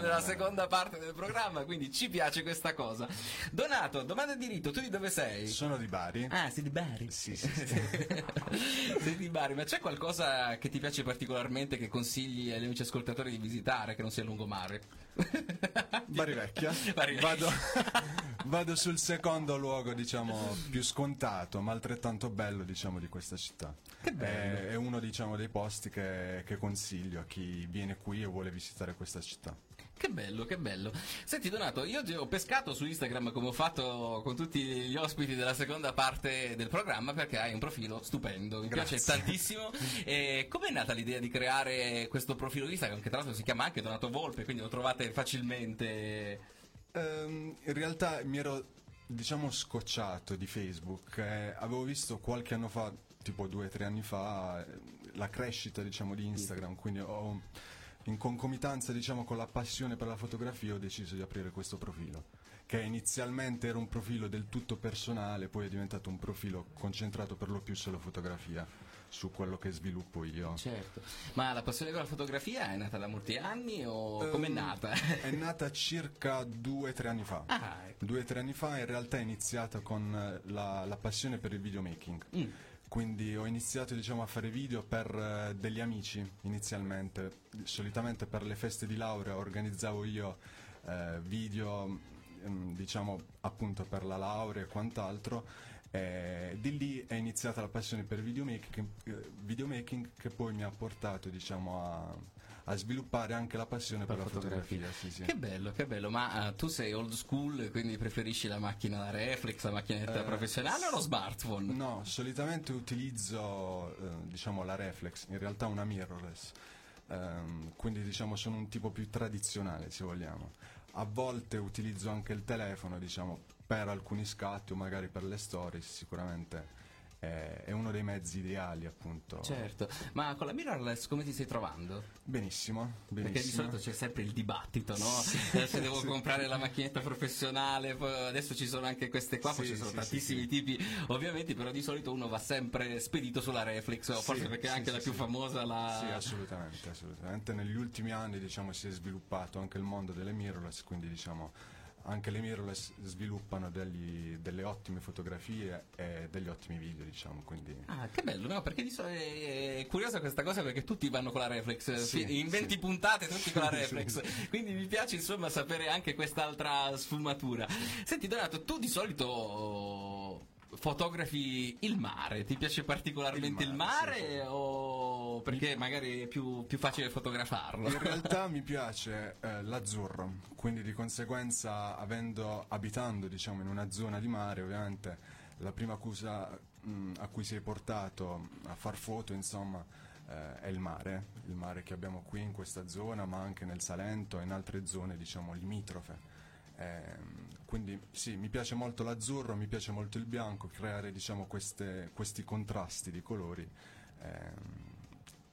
nella seconda parte del programma, quindi ci piace questa cosa. Donato, domanda di diritto, tu di dove sei? Sono di Bari. Ah, sei di Bari? Sì, sì, sì. (laughs) sei di Bari, ma c'è qualcosa che ti piace particolarmente che consigli agli amici ascoltatori di visitare che non sia lungomare? (laughs) Bari Vecchia. Bari Vecchia. Vado, (laughs) vado sul secondo luogo, diciamo, più scontato, ma altrettanto bello, diciamo, di questa città. Che bello. È, è uno, diciamo, dei posti che, che consiglio a chi viene qui e vuole visitare questa città. Che bello, che bello. Senti Donato, io ti ho pescato su Instagram come ho fatto con tutti gli ospiti della seconda parte del programma perché hai un profilo stupendo, mi Grazie. piace tantissimo. (laughs) E com'è nata l'idea di creare questo profilo Instagram che tra l'altro si chiama anche Donato Volpe, quindi lo trovate facilmente. Ehm, in realtà mi ero, diciamo, scocciato di Facebook. eh, avevo visto qualche anno fa, tipo due o tre anni fa, eh, la crescita, diciamo, di Instagram. Quindi ho, in concomitanza, diciamo, con la passione per la fotografia, ho deciso di aprire questo profilo. Che inizialmente era un profilo del tutto personale, poi è diventato un profilo concentrato per lo più sulla fotografia, su quello che sviluppo io. Certo. Ma la passione per la fotografia è nata da molti anni o com'è Ehm, nata? È nata circa due o tre anni fa. Ah, ecco. Due o tre anni fa in realtà è iniziata con eh, la, la passione per il videomaking. Mm. Quindi ho iniziato diciamo, a fare video per eh, degli amici inizialmente. Solitamente per le feste di laurea organizzavo io eh, video, mm, diciamo appunto per la laurea e quant'altro. E di lì è iniziata la passione per videomaking, eh, videomaking che poi mi ha portato diciamo, a, a sviluppare anche la passione per, la fotografia. sì, sì. Che bello, che bello, ma eh, tu sei old school, quindi preferisci la macchina da reflex, la macchinetta Eh, professionale o lo smartphone? No, solitamente utilizzo eh, diciamo la reflex, in realtà una mirrorless. Ehm, quindi diciamo sono un tipo più tradizionale se vogliamo. A volte utilizzo anche il telefono, diciamo, per alcuni scatti o magari per le stories, sicuramente è, uno dei mezzi ideali appunto. Certo, ma con la mirrorless come ti stai trovando? Benissimo, benissimo. Perché di solito c'è sempre il dibattito, no? Eh, Se devo (laughs) comprare la macchinetta professionale, poi adesso ci sono anche queste qua, poi Sì, ci sono sì, tantissimi sì, tipi, ovviamente, però di solito uno va sempre spedito sulla reflex, forse Sì, perché è sì, anche sì, la più sì. famosa la... Sì, assolutamente, assolutamente. Negli ultimi anni diciamo si è sviluppato anche il mondo delle mirrorless, quindi diciamo anche le mirrorless sviluppano degli- delle ottime fotografie e degli ottimi video, diciamo, quindi Ah, che bello, no? Perché di solito è è curiosa questa cosa perché tutti vanno con la reflex. Sì, in 20 sì. puntate tutti con la (laughs) reflex. sì. Quindi mi piace insomma sapere anche quest'altra sfumatura. Senti Donato, tu di solito fotografi il mare, ti piace particolarmente il Il mare, mare, sì, sì. o perché magari è più, più facile fotografarlo? In (laughs) realtà mi piace eh, l'azzurro, quindi di conseguenza avendo, abitando diciamo in una zona di mare ovviamente la prima cosa mh, a cui sei portato a far foto insomma eh, è il mare, il mare che abbiamo qui in questa zona ma anche nel Salento e in altre zone diciamo limitrofe. Ehm, quindi sì, mi piace molto l'azzurro, mi piace molto il bianco, creare diciamo queste- questi contrasti di colori. ehm,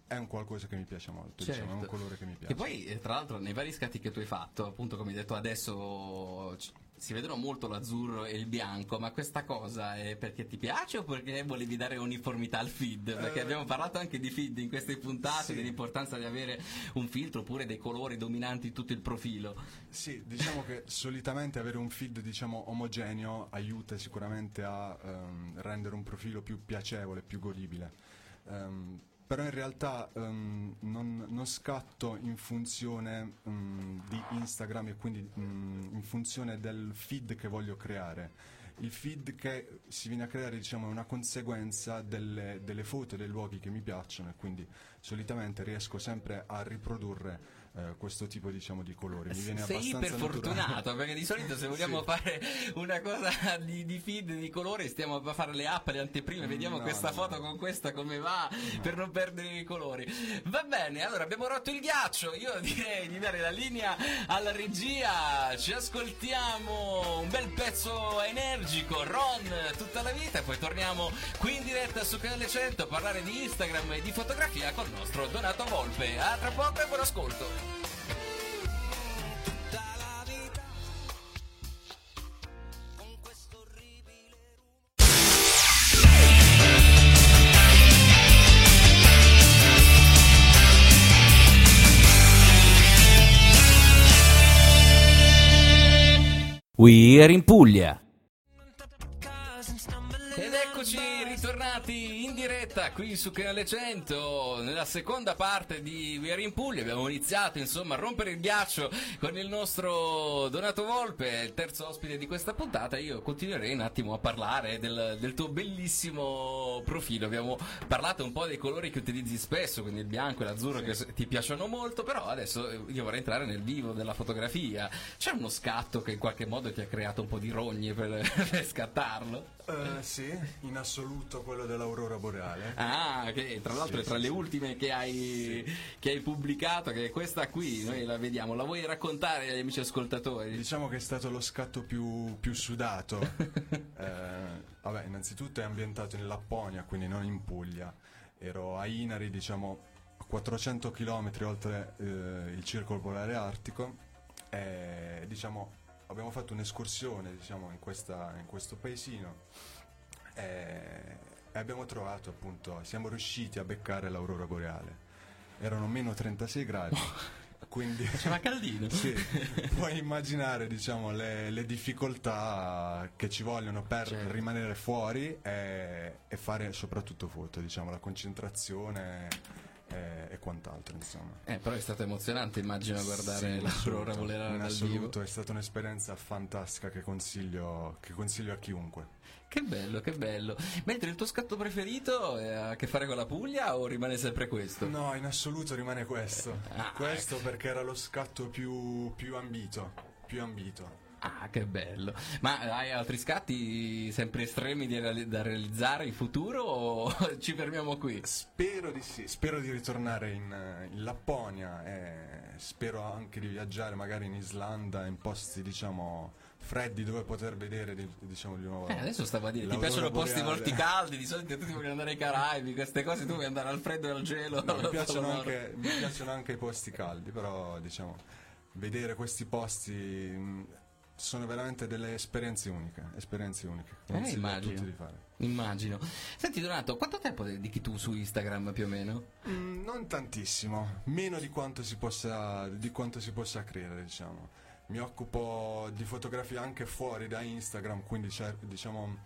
è un qualcosa che mi piace molto, diciamo, è un Certo. colore che mi piace. Che poi, eh, tra l'altro, nei vari scatti che tu hai fatto, appunto, come hai detto adesso, si vedono molto l'azzurro e il bianco, ma questa cosa è perché ti piace o perché volevi dare uniformità al feed? Perché Eh, abbiamo parlato anche di feed in queste puntate, sì. dell'importanza di avere un filtro oppure dei colori dominanti in tutto il profilo. Sì, diciamo che solitamente avere un feed diciamo omogeneo aiuta sicuramente a ehm, rendere un profilo più piacevole, più godibile. Ehm, però in realtà ehm, non, non scatto in funzione mm, di Instagram e quindi mm, in funzione del feed che voglio creare. Il feed che si viene a creare diciamo, è una conseguenza delle, delle foto e dei luoghi che mi piacciono e quindi solitamente riesco sempre a riprodurre eh, questo tipo diciamo, di colori. Mi viene Sei abbastanza iper naturale. fortunato perché di solito se (laughs) vogliamo Sì. fare una cosa di, di feed di colore stiamo a fare le app, le anteprime, vediamo No, questa no, foto no. con questa come va per non perdere i colori. Va bene, allora abbiamo rotto il ghiaccio, io direi di dare la linea alla regia, ci ascoltiamo un bel pezzo energico, Ron tutta la vita e poi torniamo qui in diretta su Canale 100 a parlare di Instagram e di fotografia col nostro Donato Volpe. A tra poco e buon ascolto. We are in Puglia. Eccoci ritornati in diretta qui su Canale 100 nella seconda parte di We Are in Puglia. Abbiamo iniziato insomma a rompere il ghiaccio con il nostro Donato Volpe il terzo ospite di questa puntata. Io continuerei un attimo a parlare del, del tuo bellissimo profilo. Abbiamo parlato un po' dei colori che utilizzi spesso quindi il bianco e l'azzurro che s- ti piacciono molto però adesso eh, io vorrei entrare nel vivo della fotografia. C'è uno scatto che in qualche modo ti ha creato un po' di rogne per, (laughs) per scattarlo? Eh, sì, in assoluto quello dell'aurora boreale. Ah, che tra l'altro Sì, è tra sì, le sì. ultime che hai, che hai pubblicato, che è questa qui, noi la vediamo. La vuoi raccontare agli amici ascoltatori? Diciamo che è stato lo scatto più, più sudato. (laughs) Eh, vabbè, innanzitutto è ambientato in Lapponia, quindi non in Puglia. Ero a Inari, diciamo, a 400 km oltre eh, il circolo polare artico. E, diciamo, abbiamo fatto un'escursione, diciamo, in, questa- in questo paesino. E, e abbiamo trovato, appunto, siamo riusciti a beccare l'aurora boreale. Erano meno 36 gradi. (laughs) Quindi Faceva caldino. sì, puoi immaginare diciamo, le, le difficoltà che ci vogliono per Certo. rimanere fuori e, e fare soprattutto foto, diciamo, la concentrazione e, e quant'altro. Insomma. Eh, però è stato emozionante, immagino, guardare Sì, assoluto, boreale in dal assoluto, vivo. è stata un'esperienza fantastica che consiglio, che consiglio a chiunque. Che bello, che bello. Mentre il tuo scatto preferito eh, ha a che fare con la Puglia o rimane sempre questo? No, in assoluto rimane questo. Ah, questo perché era lo scatto più, più ambito. Più ambito. Ah, che bello. Ma hai altri scatti sempre estremi reali- da realizzare in futuro o (laughs) ci fermiamo qui? Spero di sì, spero di ritornare in, in Lapponia e spero anche di viaggiare magari in Islanda, in posti diciamo freddi dove poter vedere di- diciamo di nuovo Eh, adesso stavo a dire, ti piacciono posti boreale. molti caldi, di solito tutti vogliono andare ai Caraibi, queste cose tu vuoi andare al freddo e al gelo. No, mi, piacciono anche, mi piacciono anche i posti caldi, però diciamo, vedere questi posti sono veramente delle esperienze uniche, esperienze uniche. Eh, immagino. tutti di fare. Immagino. Senti Donato, quanto tempo dedichi tu su Instagram più o meno? Mm, non tantissimo, meno di quanto si possa, di quanto si possa credere, diciamo. Mi occupo di fotografia anche fuori da Instagram, quindi diciamo,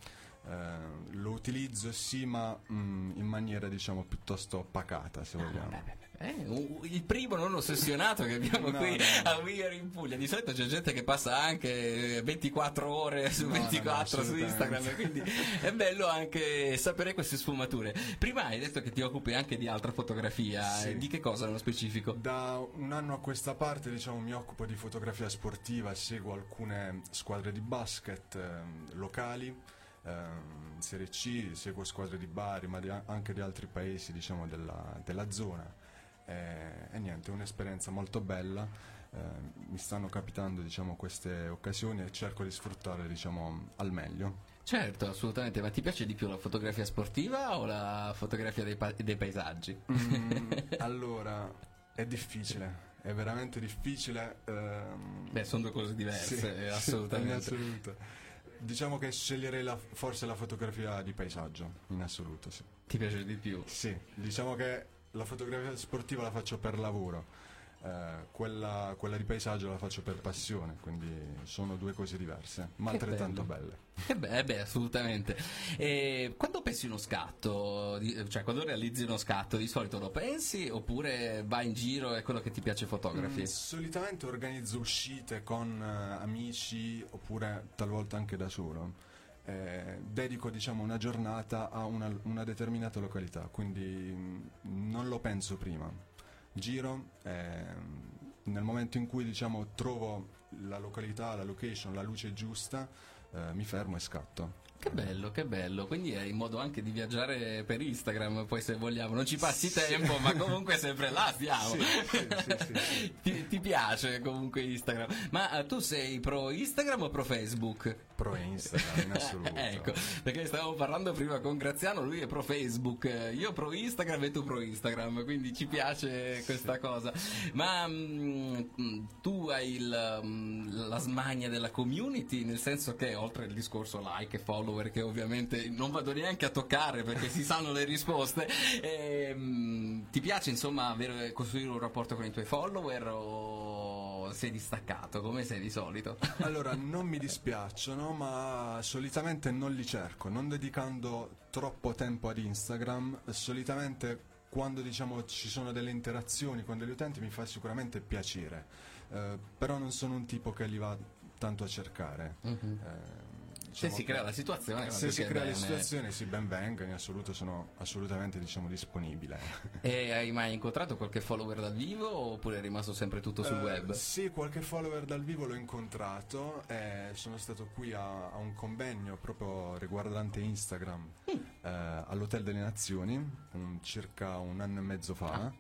eh, lo utilizzo sì, ma mm, in maniera diciamo piuttosto pacata, se vogliamo. Eh, il primo non ossessionato che abbiamo (laughs) No, qui no. a We Are in Puglia. Di solito c'è gente che passa anche 24 ore su No, no, no, 24 su. Instagram, quindi è bello anche sapere queste sfumature. Prima hai detto che ti occupi anche di altra fotografia, Sì. eh, di che cosa nello specifico? Da un anno a questa parte diciamo, mi occupo di fotografia sportiva, seguo alcune squadre di basket ehm, locali, ehm, Serie C, seguo squadre di Bari, ma di- anche di altri paesi diciamo, della, della zona. E, e niente, è un'esperienza molto bella. ehm, mi stanno capitando diciamo, queste occasioni e cerco di sfruttarle diciamo, al meglio. Certo, assolutamente, ma ti piace di più la fotografia sportiva o la fotografia dei, pa- dei paesaggi? Mm, (laughs) allora, è difficile, è veramente difficile. ehm, Beh, sono due cose diverse, Sì, eh, sì, assolutamente. in assoluto. Diciamo che sceglierei la- forse la fotografia di paesaggio, in assoluto, sì. Ti piace di più? Sì, diciamo che la fotografia sportiva la faccio per lavoro, eh, quella, quella di paesaggio la faccio per passione, quindi sono due cose diverse, ma Che altrettanto bello. belle. Eh beh, eh beh, assolutamente. E quando pensi uno scatto, cioè quando realizzi uno scatto, di solito lo pensi oppure vai in giro e quello che ti piace fotografi? Mm, solitamente organizzo uscite con eh, amici oppure talvolta anche da solo. Eh, dedico diciamo una giornata a una, una determinata località, quindi mm, non lo penso prima. Giro, ehm, nel momento in cui diciamo trovo la località, la location, la luce giusta, eh, mi fermo e scatto. Che bello, che bello. Quindi è in modo anche di viaggiare per Instagram, poi se vogliamo. Non ci passi tempo, ma comunque sempre là stiamo. Sì, sì, sì, sì, sì. ti, ti piace comunque Instagram. Ma eh, tu sei pro Instagram o pro Facebook? Pro Instagram in assoluto. (laughs) ecco, perché stavamo parlando prima con Graziano, lui è pro Facebook, io pro Instagram e tu pro Instagram, quindi ci piace questa cosa. Ma mm, mm, tu hai il, mm, la smania della community, nel senso che oltre al discorso like e follower, che ovviamente non vado neanche a toccare perché si sanno le risposte, ehm, ti piace insomma avere, costruire un rapporto con i tuoi follower o sei distaccato come sei di solito? (laughs) Allora, non mi dispiacciono, ma solitamente non li cerco, non dedicando troppo tempo ad Instagram. Solitamente quando diciamo ci sono delle interazioni con degli utenti mi fa sicuramente piacere, eh, però non sono un tipo che li va tanto a cercare. Eh, Se diciamo si che- crea la situazione, se si crea la bene. situazione, sì, ben venga, in assoluto sono assolutamente diciamo, disponibile. E hai mai incontrato qualche follower dal vivo oppure è rimasto sempre tutto sul Eh, web? Sì, qualche follower dal vivo l'ho incontrato. eh, sono stato qui a, a un convegno proprio riguardante Instagram Mm. eh, all'Hotel delle Nazioni, un- circa un anno e mezzo fa.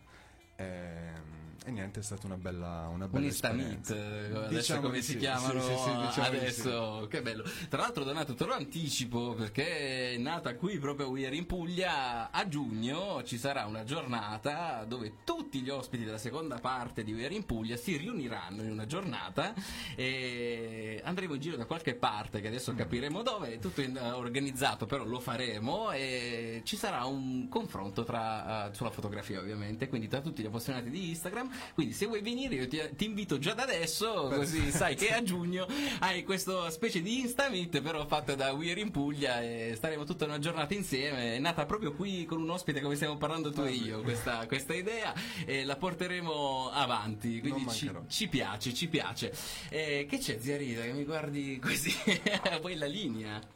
ehm, E, niente, è stata una bella, una Un bella. Meet, eh, adesso Diciamo come si sì, chiamano sì, sì, diciamo di adesso, che bello. Tra l'altro Donato te lo anticipo perché è nata qui proprio We Are in Puglia, a giugno ci sarà una giornata dove tutti gli ospiti della seconda parte di We Are in Puglia si riuniranno in una giornata e andremo in giro da qualche parte che Mm. adesso capiremo dove, è tutto in- organizzato però lo faremo e ci sarà un confronto tra, eh, sulla fotografia ovviamente, quindi tra tutti gli appassionati di Instagram, quindi se vuoi venire io ti, ti invito già da adesso così sai che a giugno hai questa specie di Insta Meet però fatta da We Are in Puglia e staremo tutta una giornata insieme, è nata proprio qui con un ospite come stiamo parlando tu e io questa, questa idea e la porteremo avanti, quindi ci, ci piace, ci piace. Eh, che c'è zia Rita che mi guardi così? (laughs) Vuoi la linea?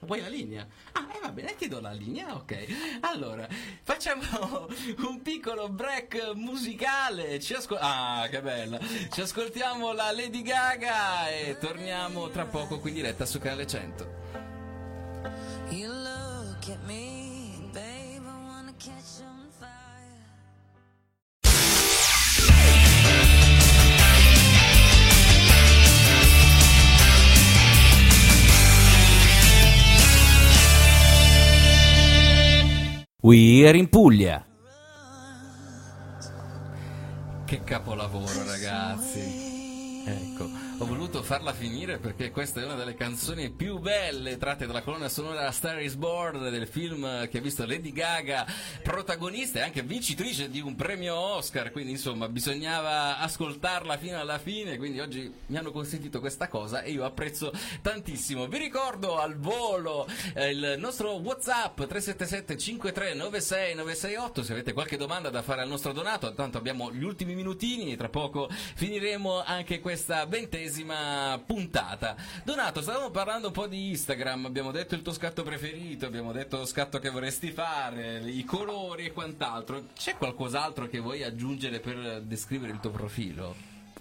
Vuoi la linea? Ah, e va bene, ti do la linea, ok. Allora, facciamo (laughs) un piccolo break musicale. Ci ascol- ah, che bella. Ci ascoltiamo la Lady Gaga e torniamo tra poco qui in diretta su Canale 100. You look at me, We are in Puglia. Che capolavoro, ragazzi. Ecco, ho voluto farla finire perché questa è una delle canzoni più belle tratte dalla colonna sonora Star is Born del film che ha visto Lady Gaga protagonista e anche vincitrice di un premio Oscar, quindi insomma bisognava ascoltarla fino alla fine, quindi oggi mi hanno consentito questa cosa e io apprezzo tantissimo. Vi ricordo al volo eh, il nostro WhatsApp 377 53 96 968 se avete qualche domanda da fare al nostro Donato, tanto abbiamo gli ultimi minutini, tra poco finiremo anche questa ventesima puntata. Donato, stavamo parlando un po' di Instagram, abbiamo detto il tuo scatto preferito, abbiamo detto lo scatto che vorresti fare, i colori e quant'altro. C'è qualcos'altro che vuoi aggiungere per descrivere il tuo profilo?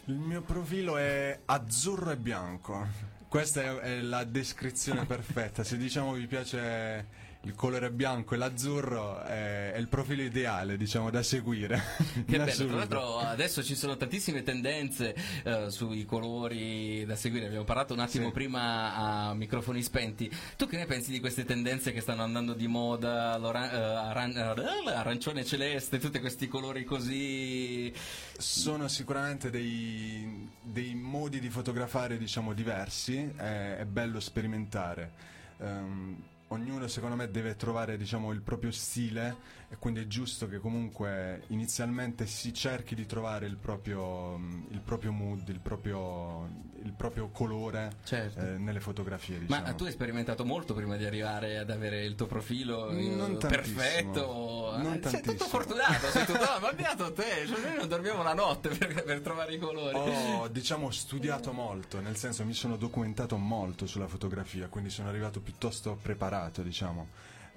Il mio profilo è azzurro e bianco. Questa è, è la descrizione perfetta. Se diciamo vi piace il colore bianco e l'azzurro, è, è il profilo ideale, diciamo, da seguire. Che (laughs) bello, tra l'altro adesso ci sono tantissime tendenze eh, sui colori da seguire, abbiamo parlato un attimo Sì. prima a microfoni spenti. Tu che ne pensi di queste tendenze che stanno andando di moda, eh, aran- eh, arancione celeste, tutti questi colori così... Sono sicuramente dei, dei modi di fotografare, diciamo, diversi. È, è bello sperimentare. Ehm, ognuno, secondo me, deve trovare, diciamo, il proprio stile. E quindi è giusto che comunque inizialmente si cerchi di trovare il proprio, mm, il proprio mood, il proprio, il proprio colore Certo. eh, nelle fotografie. Diciamo. Ma tu hai sperimentato molto prima di arrivare ad avere il tuo profilo eh, Non tantissimo. perfetto. Non Eh, sei tutto fortunato, sei tutto, (laughs) ah, ma beato te, cioè noi non dormiamo la notte per, per trovare i colori. Ho diciamo studiato molto, nel senso mi sono documentato molto sulla fotografia, quindi sono arrivato piuttosto preparato, diciamo.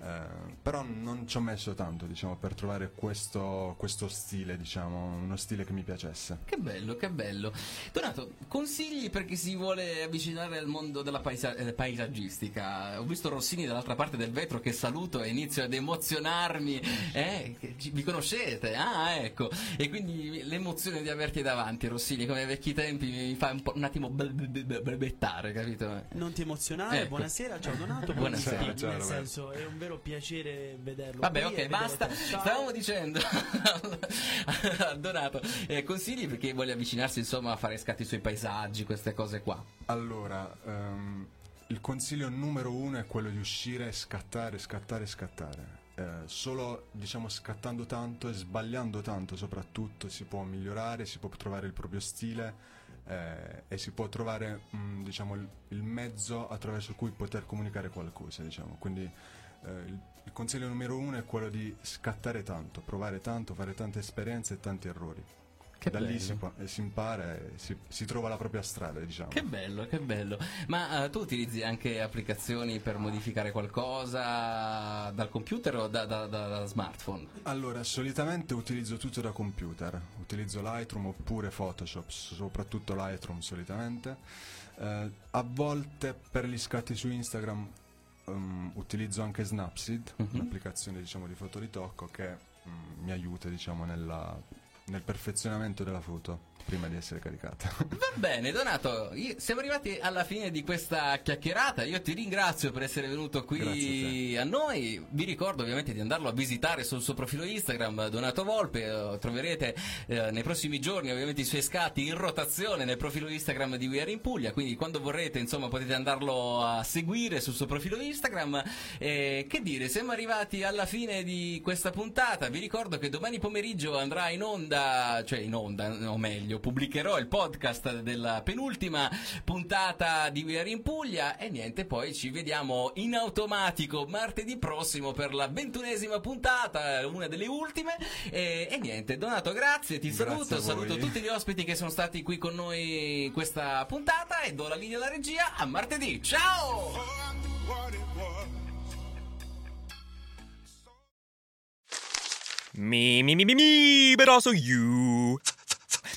Eh, però non ci ho messo tanto, diciamo, per trovare questo, questo stile, diciamo, uno stile che mi piacesse. Che bello, che bello. Donato, consigli per chi si vuole avvicinare al mondo della paesa- eh, paesaggistica? Ho visto Rossini dall'altra parte del vetro che saluto e inizio ad emozionarmi. Eh, vi conoscete? Ah, ecco. E quindi l'emozione di averti davanti, Rossini, come ai vecchi tempi, mi fa un, po', un attimo balbettare, capito? Non ti emozionare, Ecco. buonasera, ciao Donato. (laughs) Buonasera, buonasera. ciao, Nel senso, è un vero piacere vederlo. Vabbè, ok, e basta. Stavamo dicendo (laughs) a Donato, eh, consigli per chi vuole avvicinarsi insomma a fare scatti sui paesaggi, queste cose qua. Allora, ehm, il consiglio numero uno è quello di uscire, scattare, scattare, scattare. Eh, solo, diciamo, scattando tanto e sbagliando tanto soprattutto si può migliorare, si può trovare il proprio stile eh, e si può trovare, mm, diciamo, il, il mezzo attraverso cui poter comunicare qualcosa, diciamo. Quindi eh, il, il consiglio numero uno è quello di scattare tanto, provare tanto, fare tante esperienze e tanti errori. Che da bello. lì si, si impara e si, si trova la propria strada, diciamo. Che bello, che bello. Ma eh, tu utilizzi anche applicazioni per modificare qualcosa dal computer o da, da- da- da smartphone? Allora, solitamente utilizzo tutto da computer, utilizzo Lightroom oppure Photoshop, soprattutto Lightroom solitamente. Eh, a volte per gli scatti su Instagram ehm, utilizzo anche Snapseed, Mhm. un'applicazione diciamo di fotoritocco che mm, mi aiuta diciamo nella- nel perfezionamento della foto prima di essere caricata. Va bene, Donato, siamo arrivati alla fine di questa chiacchierata. Io ti ringrazio per essere venuto qui Grazie a, noi. Vi ricordo ovviamente di andarlo a visitare sul suo profilo Instagram, Donato Volpe. Eh, troverete eh, nei prossimi giorni ovviamente i suoi scatti in rotazione nel profilo Instagram di We Are in Puglia. Quindi quando vorrete, insomma, potete andarlo a seguire sul suo profilo Instagram. Eh, che dire, siamo arrivati alla fine di questa puntata. Vi ricordo che domani pomeriggio andrà in onda, cioè in onda, o meglio, pubblicherò il podcast della penultima puntata di We Are in Puglia e niente, poi ci vediamo in automatico martedì prossimo per la ventunesima puntata, una delle ultime. E, e niente, Donato, grazie, ti Grazie saluto, saluto tutti gli ospiti che sono stati qui con noi in questa puntata e do la linea alla regia a martedì. Ciao! Me, me, me, me, me, but also you.